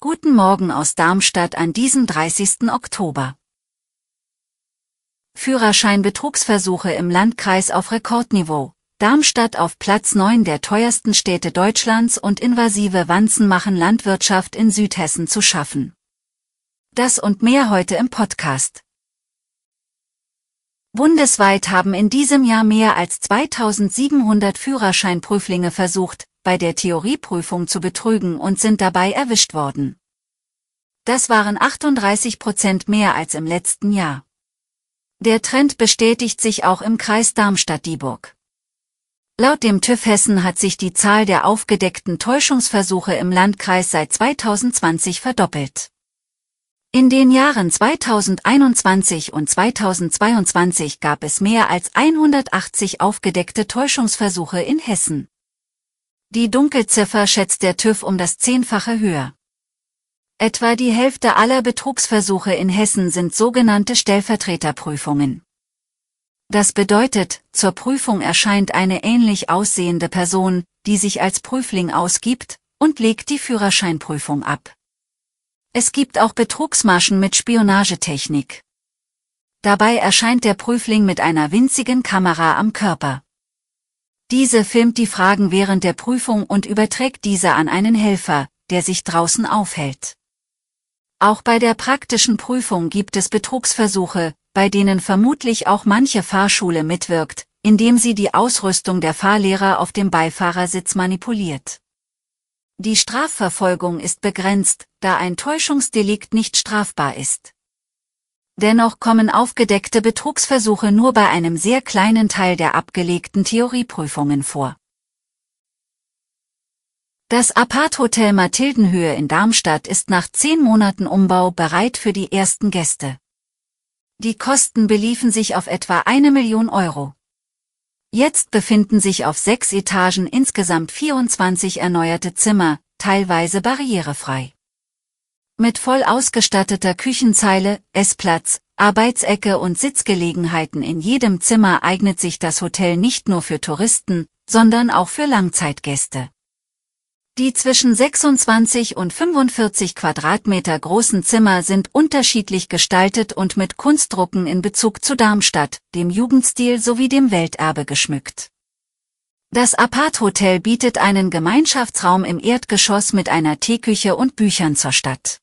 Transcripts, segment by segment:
Guten Morgen aus Darmstadt an diesem 30. Oktober. Führerschein-Betrugsversuche im Landkreis auf Rekordniveau. Darmstadt auf Platz 9 der teuersten Städte Deutschlands und invasive Wanzen machen Landwirtschaft in Südhessen zu schaffen. Das und mehr heute im Podcast. Bundesweit haben in diesem Jahr mehr als 2700 Führerscheinprüflinge versucht, bei der Theorieprüfung zu betrügen und sind dabei erwischt worden. Das waren 38 Prozent mehr als im letzten Jahr. Der Trend bestätigt sich auch im Kreis Darmstadt-Dieburg. Laut dem TÜV Hessen hat sich die Zahl der aufgedeckten Täuschungsversuche im Landkreis seit 2020 verdoppelt. In den Jahren 2021 und 2022 gab es mehr als 180 aufgedeckte Täuschungsversuche in Hessen. Die Dunkelziffer schätzt der TÜV um das Zehnfache höher. Etwa die Hälfte aller Betrugsversuche in Hessen sind sogenannte Stellvertreterprüfungen. Das bedeutet, zur Prüfung erscheint eine ähnlich aussehende Person, die sich als Prüfling ausgibt, und legt die Führerscheinprüfung ab. Es gibt auch Betrugsmaschen mit Spionagetechnik. Dabei erscheint der Prüfling mit einer winzigen Kamera am Körper. Diese filmt die Fragen während der Prüfung und überträgt diese an einen Helfer, der sich draußen aufhält. Auch bei der praktischen Prüfung gibt es Betrugsversuche, bei denen vermutlich auch manche Fahrschule mitwirkt, indem sie die Ausrüstung der Fahrlehrer auf dem Beifahrersitz manipuliert. Die Strafverfolgung ist begrenzt, da ein Täuschungsdelikt nicht strafbar ist. Dennoch kommen aufgedeckte Betrugsversuche nur bei einem sehr kleinen Teil der abgelegten Theorieprüfungen vor. Das Apart-Hotel Mathildenhöhe in Darmstadt ist nach zehn Monaten Umbau bereit für die ersten Gäste. Die Kosten beliefen sich auf etwa eine Million Euro. Jetzt befinden sich auf sechs Etagen insgesamt 24 erneuerte Zimmer, teilweise barrierefrei. Mit voll ausgestatteter Küchenzeile, Essplatz, Arbeitsecke und Sitzgelegenheiten in jedem Zimmer eignet sich das Hotel nicht nur für Touristen, sondern auch für Langzeitgäste. Die zwischen 26 und 45 Quadratmeter großen Zimmer sind unterschiedlich gestaltet und mit Kunstdrucken in Bezug zu Darmstadt, dem Jugendstil sowie dem Welterbe geschmückt. Das Apart-Hotel bietet einen Gemeinschaftsraum im Erdgeschoss mit einer Teeküche und Büchern zur Stadt.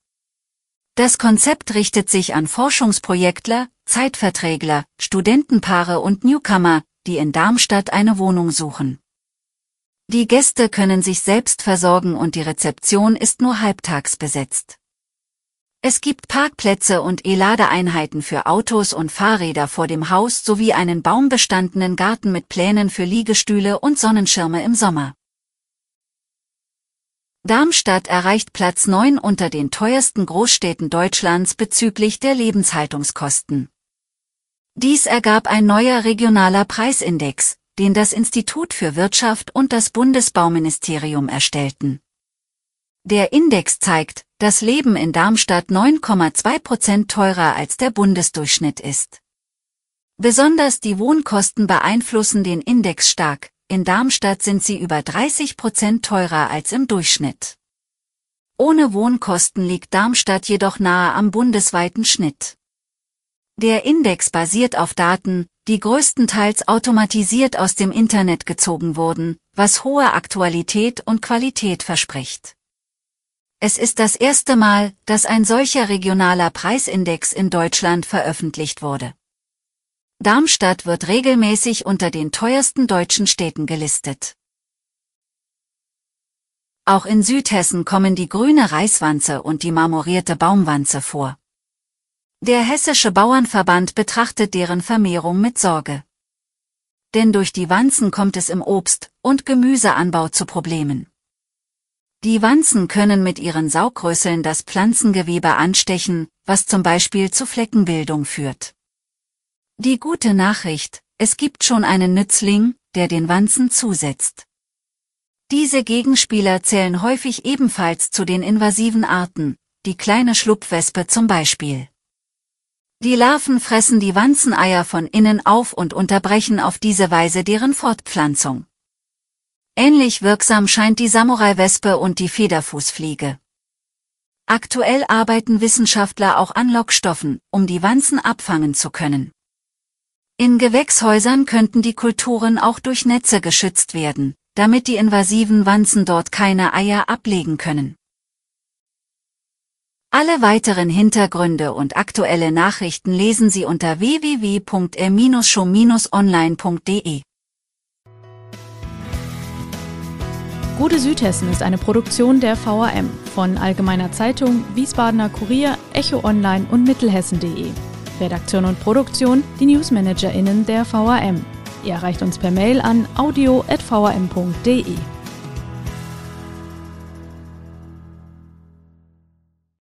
Das Konzept richtet sich an Forschungsprojektler, Zeitverträgler, Studentenpaare und Newcomer, die in Darmstadt eine Wohnung suchen. Die Gäste können sich selbst versorgen und die Rezeption ist nur halbtags besetzt. Es gibt Parkplätze und E-Ladeeinheiten für Autos und Fahrräder vor dem Haus sowie einen baumbestandenen Garten mit Plänen für Liegestühle und Sonnenschirme im Sommer. Darmstadt erreicht Platz 9 unter den teuersten Großstädten Deutschlands bezüglich der Lebenshaltungskosten. Dies ergab ein neuer regionaler Preisindex, den das Institut für Wirtschaft und das Bundesbauministerium erstellten. Der Index zeigt, dass Leben in Darmstadt 9,2 Prozent teurer als der Bundesdurchschnitt ist. Besonders die Wohnkosten beeinflussen den Index stark, in Darmstadt sind sie über 30 Prozent teurer als im Durchschnitt. Ohne Wohnkosten liegt Darmstadt jedoch nahe am bundesweiten Schnitt. Der Index basiert auf Daten, die größtenteils automatisiert aus dem Internet gezogen wurden, was hohe Aktualität und Qualität verspricht. Es ist das erste Mal, dass ein solcher regionaler Preisindex in Deutschland veröffentlicht wurde. Darmstadt wird regelmäßig unter den teuersten deutschen Städten gelistet. Auch in Südhessen kommen die grüne Reiswanze und die marmorierte Baumwanze vor. Der Hessische Bauernverband betrachtet deren Vermehrung mit Sorge. Denn durch die Wanzen kommt es im Obst- und Gemüseanbau zu Problemen. Die Wanzen können mit ihren Saugrüsseln das Pflanzengewebe anstechen, was zum Beispiel zu Fleckenbildung führt. Die gute Nachricht, es gibt schon einen Nützling, der den Wanzen zusetzt. Diese Gegenspieler zählen häufig ebenfalls zu den invasiven Arten, die kleine Schlupfwespe zum Beispiel. Die Larven fressen die Wanzeneier von innen auf und unterbrechen auf diese Weise deren Fortpflanzung. Ähnlich wirksam scheint die Samurai-Wespe und die Federfußfliege. Aktuell arbeiten Wissenschaftler auch an Lockstoffen, um die Wanzen abfangen zu können. In Gewächshäusern könnten die Kulturen auch durch Netze geschützt werden, damit die invasiven Wanzen dort keine Eier ablegen können. Alle weiteren Hintergründe und aktuelle Nachrichten lesen Sie unter www.er-show-online.de. Gute Südhessen ist eine Produktion der VAM von Allgemeiner Zeitung, Wiesbadener Kurier, Echo Online und Mittelhessen.de. Redaktion und Produktion die NewsmanagerInnen der VAM. Ihr erreicht uns per Mail an audio.vam.de.